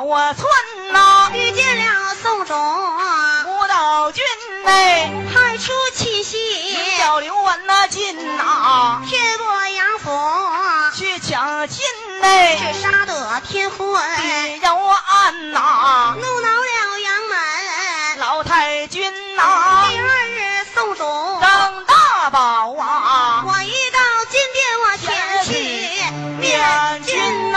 有我村呐，遇见了宋忠，武道军内派出亲信，叫刘文那进呐，天波杨府去抢亲内，这杀得天昏，必有案呐，怒恼了杨门老太君呐，第二日宋忠登大宝啊，我一到金殿，我前去面君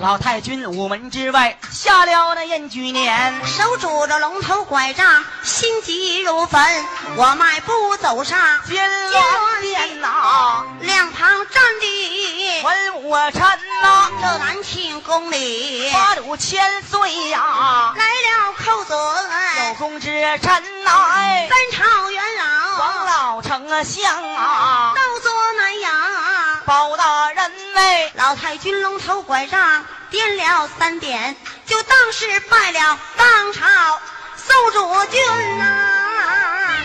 老太君午门之外下了那宴举年，手拄着龙头拐杖，心急如焚。我迈步走上金銮殿呐，两旁站的文武臣呐，这南庆宫里八主千岁呀，来了寇准，有功之臣呐，哎，三朝元老王老老丞相啊，到坐南阳。包大人哎，老太君龙头拐杖掂了三点，就当是拜了当朝宋主君呐、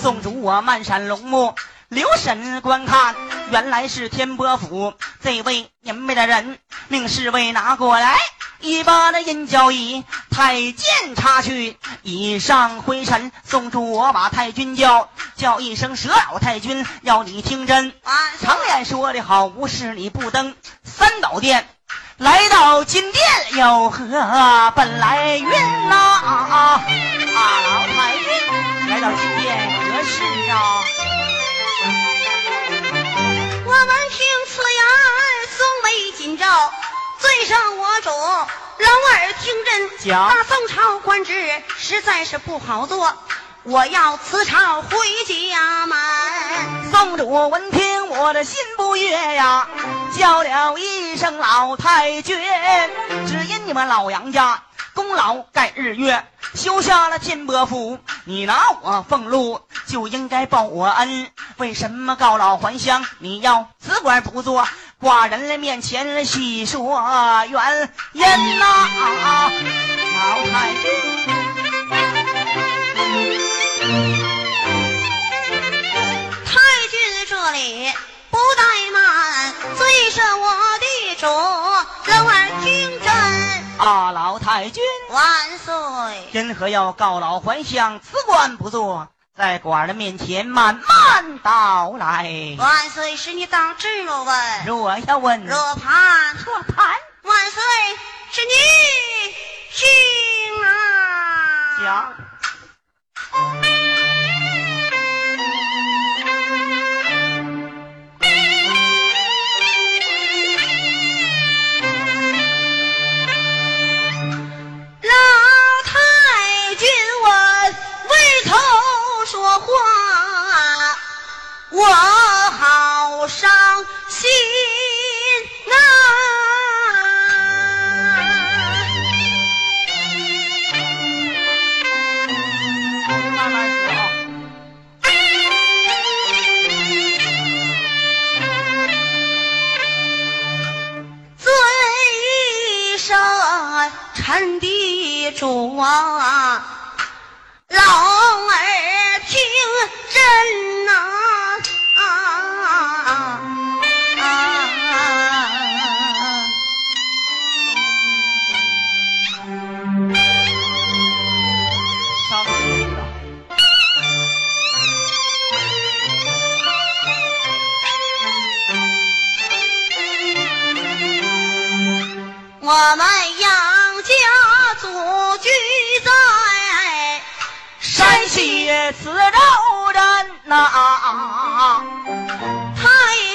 宋主我漫山龙目，留神观看，原来是天波府这位年迈的人，命侍卫拿过来。一把那银角椅，太监插去，以上灰尘送住我把太君叫，叫一声蛇老太君，要你听真。啊，常言说的好，无事你不登三宝殿，来到金殿有何本来运呐？啊啊啊！老太君来到金殿何事啊？我闻听此言，松眉紧皱，最上我主老耳听真。讲大宋朝官职实在是不好做，我要辞朝回家门。宋主闻听我的心不悦呀，叫了一声老太君，只因你们老杨家功劳盖日月，修下了天波府，你拿我俸禄就应该报我恩，为什么告老还乡？你要辞官不做，寡人面前细说原因呐、啊！老太君。太君这里不怠慢，最是我的主老耳听真。啊，老太君。万岁！因何要告老还乡，辞官不做，在寡人面前慢慢道来？万岁是你当知若问，若要问，若盼若谈万岁是你听啊！讲。老儿听真呐、啊上去了。我们西磁州人呐、太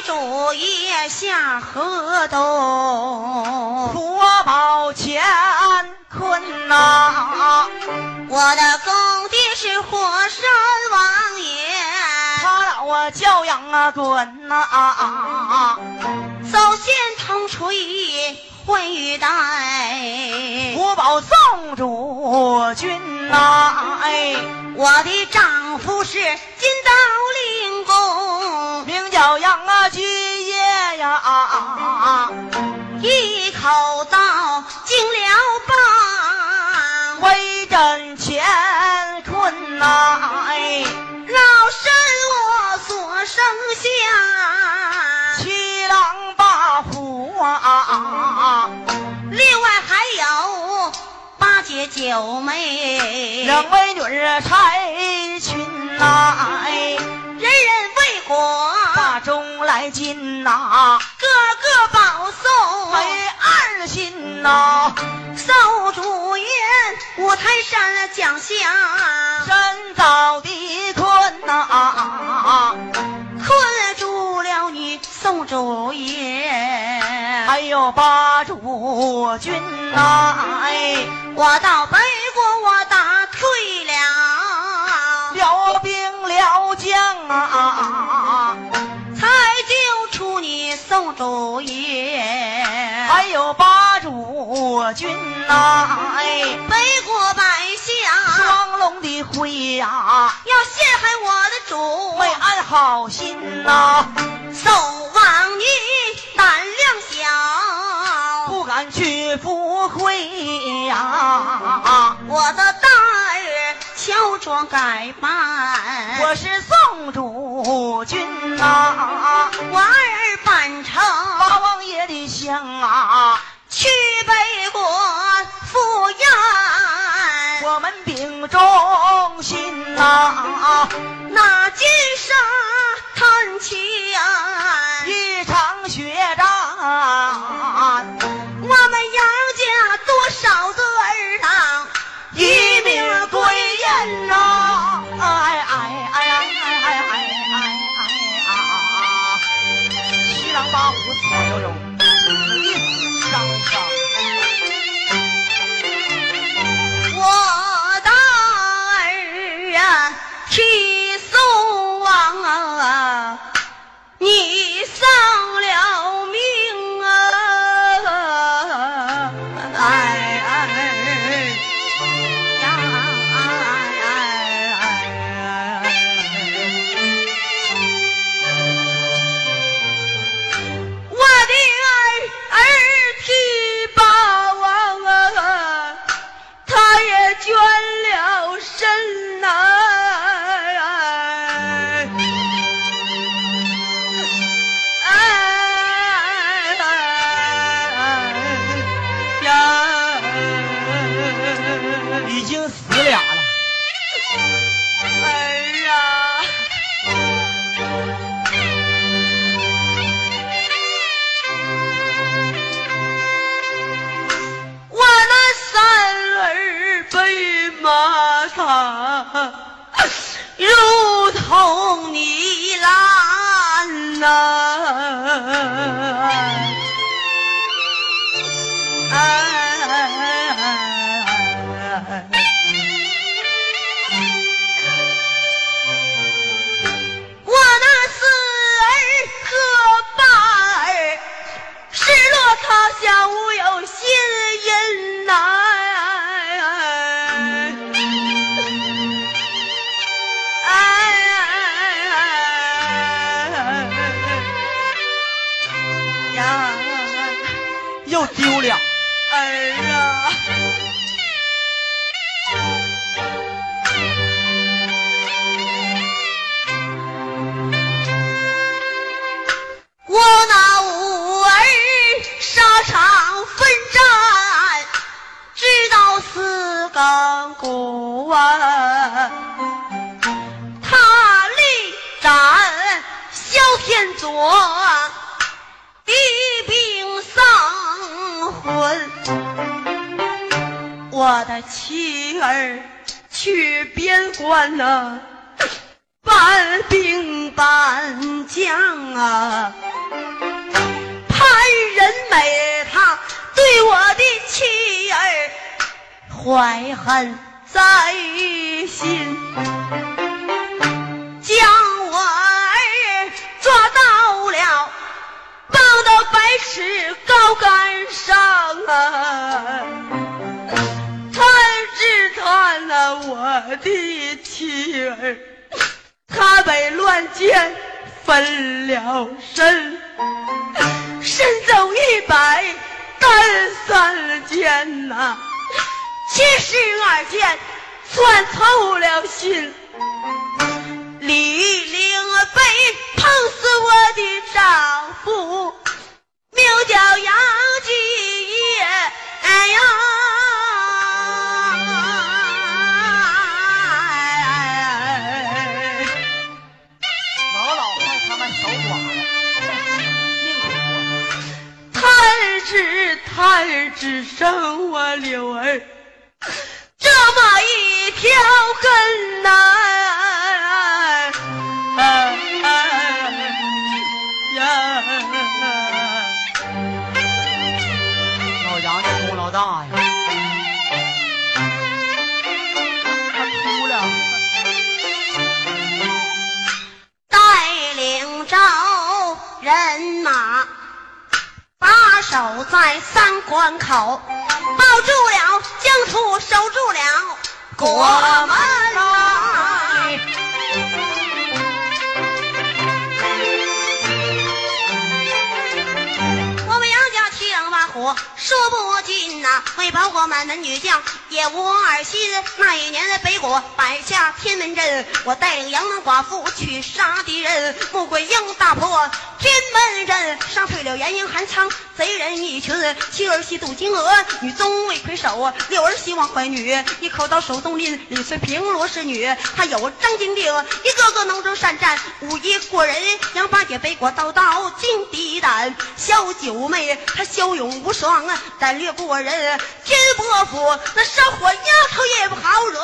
主爷下河东，国宝乾坤呐、我的公爹是火山王爷。他老啊教养啊滚呐、早先同吹混玉带，国宝送主君呐、哎，我的丈夫是金刀令公，名叫杨啊居业呀，一口刀九妹，两位女儿拆裙呐，哎，人人为国，把钟来进呐，个个保送为二心呐，受主宴，五台山讲相，深造的困呐，困住了你宋主爷，还有八主君呐，哎，我到北国我打退了，辽兵辽将啊，才救出你宋祖爷，还有八主君呐，哎，北国百姓。双龙的会呀，要陷害我的主，为安好心呐，守乔装改扮，我是宋主君呐，我儿扮成八王爷的香啊，去北国赴宴，我们秉忠心呐，那金沙探亲，用。我的妻儿去边关呐、半兵半将啊，潘仁美他对我的妻儿怀恨在心，将我儿抓到了，绑到百尺高杆上啊。看了我的妻儿，她被乱箭分了身，身中一百单三箭呐、七十二箭穿透了心，李陵被碰死我的丈夫，名叫杨继知太只剩我柳儿这么一条根呐、呀！老杨家功劳大呀，在三关口，保住了疆土，守住了国门来。我们杨家七狼八虎说不尽呐、为保国满门女将也无二心。那一年的北国摆下天门阵，我带领杨门寡妇去杀敌人。穆桂英大破天门阵，杀退了严营韩仓贼人一群。七儿媳杜金娥，女宗未魁首；六儿媳王怀女，一口刀手中拎，李翠萍罗氏女，还有张金定，一个个能征善战，武艺过人。杨八姐背过刀刀金敌胆，小九妹她骁勇无双啊，战略过人。天伯府那烧火丫头也不好惹，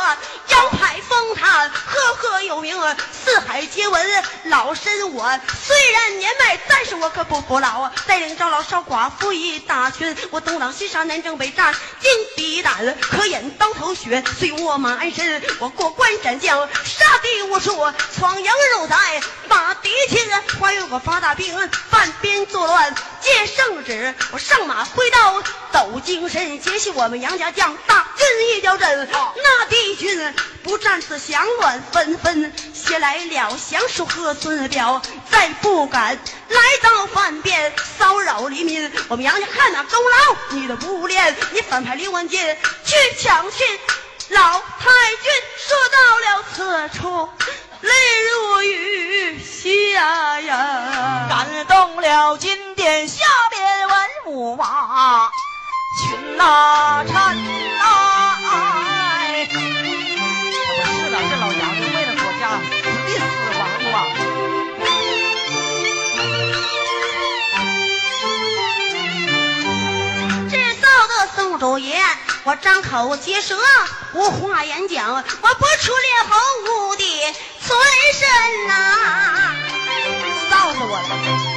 杨派风炭赫赫有名，四海皆闻。老身我虽然年迈，但是我可不服老，带领着老少寡妇一大群，我东挡西杀，南征北战，金地胆，可饮刀头血，碎卧马鞍身。我过关斩将，杀敌无数，闯羊肉寨，把敌情。还有我发大兵，犯边作乱，借圣旨，我上马挥刀，抖精神，接续我们杨家将大军一交阵，那敌军不战自降，乱纷纷，携来了降书和孙表，再不敢来到叛变，骚扰黎民。我们杨家看那功劳，你的不练，你反派刘文杰去抢亲。老太君说到了此处，泪如雨下呀。感动了金天下边文武啊，群呐臣呐，是的，这老娘为了国家死地死亡啊。制造的宋主爷，我张口结舌，无话言讲，我不出烈侯无地存身呐、臊死我了！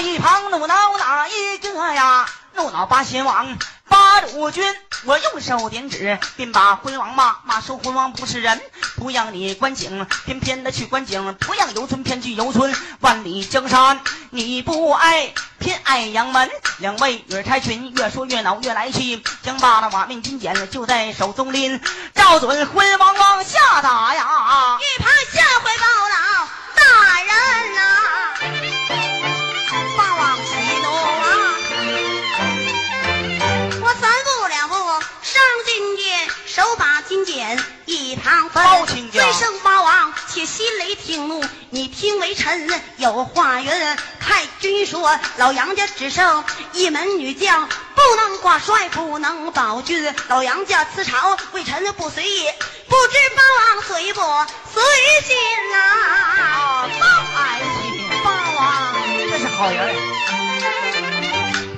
一旁怒恼哪一个呀？怒恼八贤王八路军，我用手点指，便把昏王骂，骂说昏王不是人，不让你观景，偏偏的去观景，不让游村偏去游村，万里江山你不爱，偏爱杨门。两位女差群越说越恼，越来气，将把那瓦面金剪就在手中拎，照准昏王往下打呀！一旁下回报老大人呐、包亲。家最胜八王，且心雷听怒，你听为臣有话云。太君说，老杨家只剩一门女将，不能挂帅，不能保军。老杨家辞朝，为臣不随意，不知八王随不随心呐、啊，八爱卿，八王，这是好人。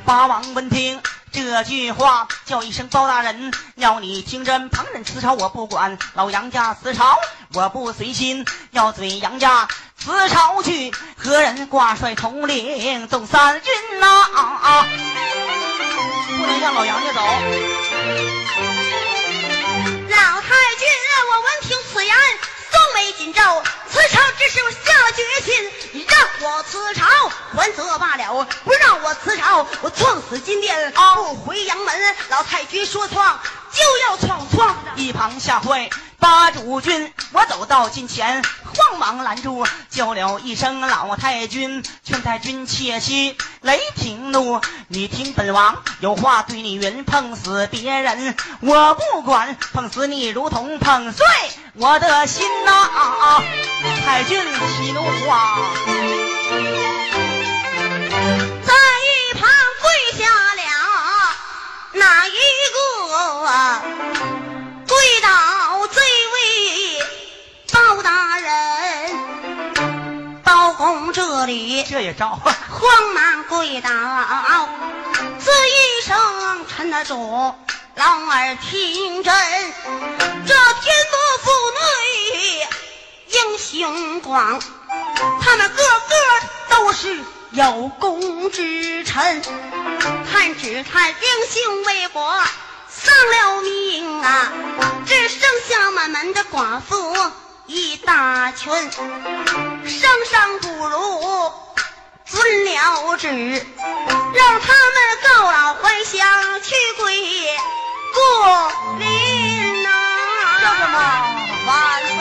八王闻听这句话，叫一声包大人，要你听真，旁人辞朝我不管，老杨家辞朝我不随心，要嘴杨家辞朝去，何人挂帅统领走三军呐、啊？啊不能让老杨家走。老太君，我闻听此言，松眉紧皱。辞朝之事，我下了决心。你让我辞朝，还则罢了；不让我辞朝，我撞死金殿，不回阳门。老太君说闯就要闯闯。一旁吓坏八主君，我走到近前，慌忙拦住，叫了一声老太君，劝太君切息。雷霆怒，你听本王有话对你云：碰死别人我不管，碰死你如同碰碎我的心呐、啊！太君息怒啊！在一旁跪下了哪一个啊？跪倒这位包大人，包公这里。这也招，慌忙跪倒，这一声沉得住，老儿听真，这天魔府内英雄广，他们个个都是有功之臣，看只看英雄为国丧了命啊，只剩下满门的寡妇一大群，生生不如。遵了旨，让他们告老还乡去归故林呐！叫什么？万岁！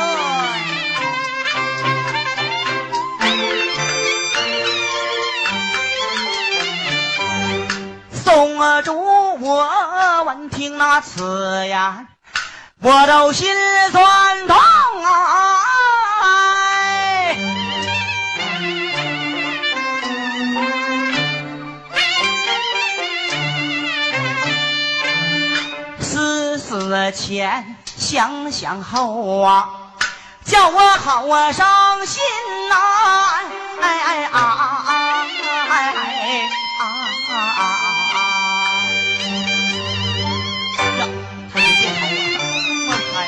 宋主，我闻听那此言，我都心酸痛啊！前想想后啊，叫我好啊伤心呐！哎哎啊啊啊！哎哎啊啊啊啊！呀，他就点头了。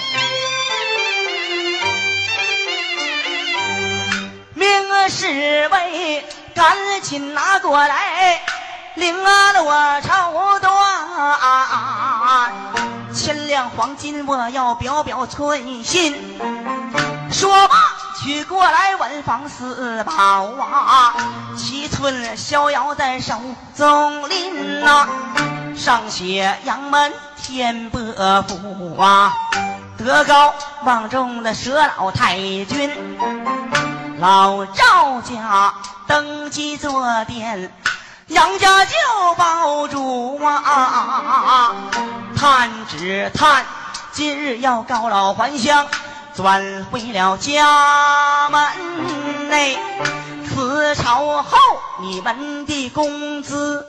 明侍卫赶紧拿过来，领了我朝端。千两黄金，我要表表寸心。说罢，取过来文房四宝啊，七寸逍遥在手中拎呐，上写杨门天伯父啊，德高望重的佘老太君，老赵家登基坐殿。杨家就抱住啊！探只探，今日要告老还乡，转回了家门内。此朝后你们的工资，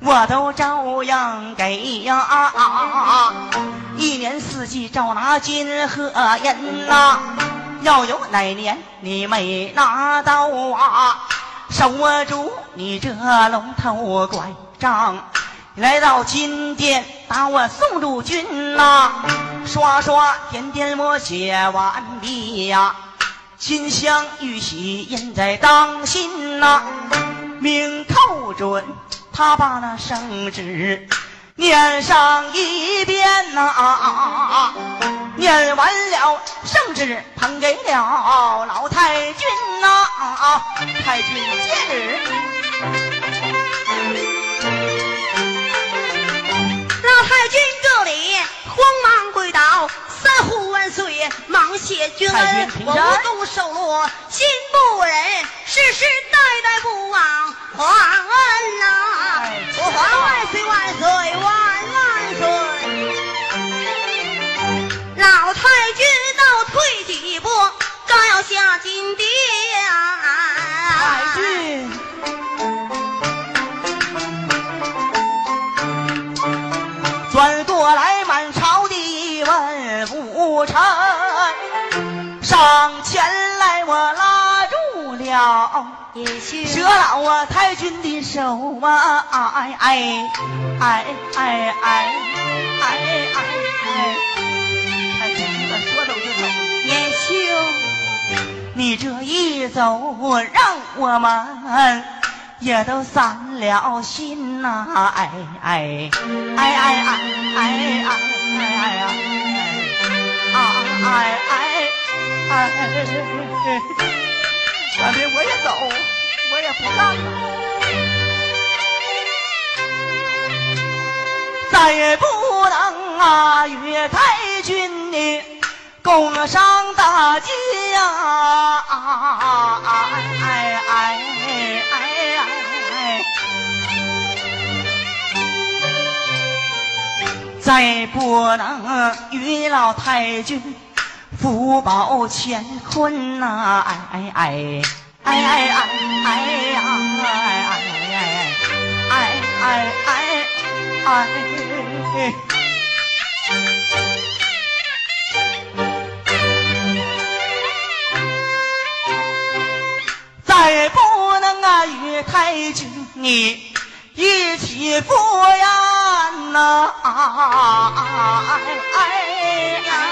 我都照样给呀！一年四季照拿金和银呐，要有哪年你没拿到啊？守住你这龙头拐杖，来到金殿把我送入军呐！刷刷点点我写完毕呀，金香玉玺印在当心呐，命寇准他把那圣旨。念上一遍呐，念完了圣旨，捧给了老太君呐。啊太君见老太君这里慌忙跪倒，三呼万岁，忙谢君恩，我无动手落，心不忍，世世代代不忘还恩呐！我还万岁万岁万万岁！老太君倒退几步，刚要下金殿。上前来我拉住了。折老啊，太君的手啊，哎哎哎哎哎哎哎！太君，你说走就走。叶兄，你这一走，让我们也都散了心呐！哎哎哎哎哎哎哎哎哎哎哎哎！哎哎哎哎哎哎哎哎！反正我也走，我也不干了，再也不能啊与太君你共上大街呀！哎哎哎哎哎！再不能与老太君。福报乾坤呐，哎哎哎哎哎哎哎呀，哎哎哎哎哎哎哎哎哎，再不能啊与与太君你一起赴宴呐！哎哎哎！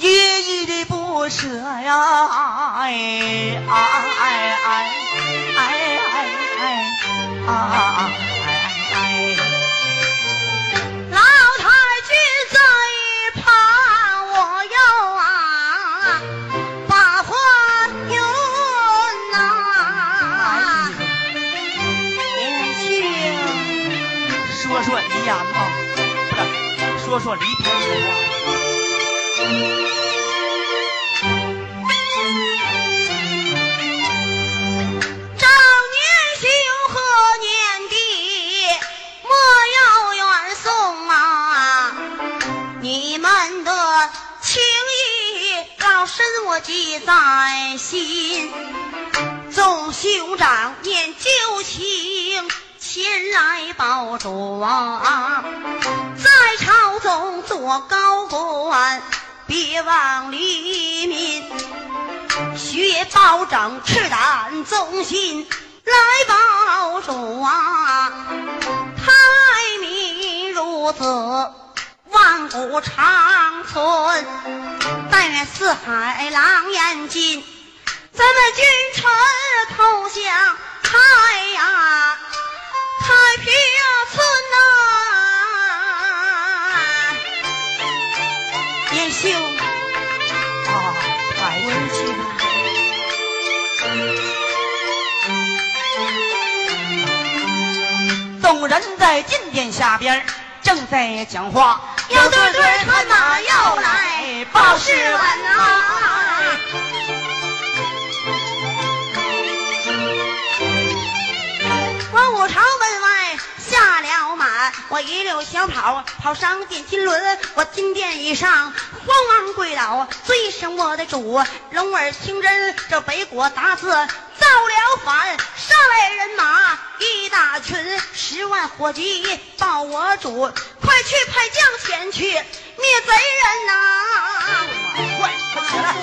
依依的不舍呀！哎哎哎哎哎哎哎哎！哎哎老太君在旁，我要啊把话云呐。延秀。说说离言嘛，不是说说离别之话。我记在心。众兄长念旧情，前来报主啊！在朝中做高官，别忘黎民。学保证，赤胆忠心来报主啊！太明如此，万古长存。但愿四海狼烟尽，咱们君臣投降太呀太平村呐、延秀，啊，太回去吧。众人在金殿下边正在讲话，要对对传马要来报事问啊！我武朝门外下了马，我一溜小跑跑上电金轮，我金殿以上慌忙跪倒，尊声我的主，龙儿听真，这北国大字造了反，上来人马一大群，十万火急报我主，快去派将前去灭贼人呐、快快起来！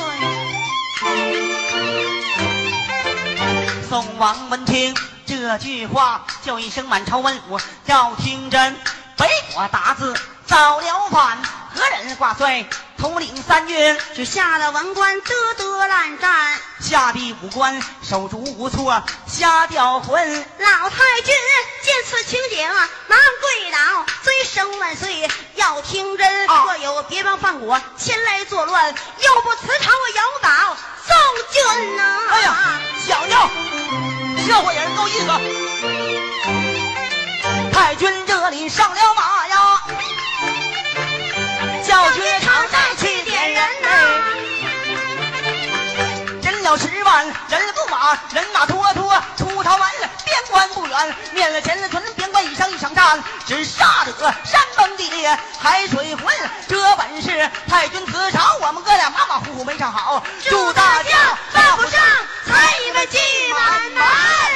宋王闻听这句话，叫一声满朝文武要听真。北国大字造了反，何人挂帅统领三军？只吓得文官得得烂战，下地武官手足无措，瞎掉魂。老太君见此情景，忙跪倒，尊声万岁，要听真。啊若有别帮犯国前来作乱，又不辞朝我摇倒宋军呐、哎呀，小鸟，这伙人够意思。太君这里上了马呀，去朝再去点人呐。人了十万，人了不马，人马拖拖出逃完了，边关不远，面了前了屯，边关以上一场战，只杀得山崩地裂，海水浑，这本是太君辞朝，我们哥俩马马虎虎没唱好，祝大家犯不上，猜你们计晚难。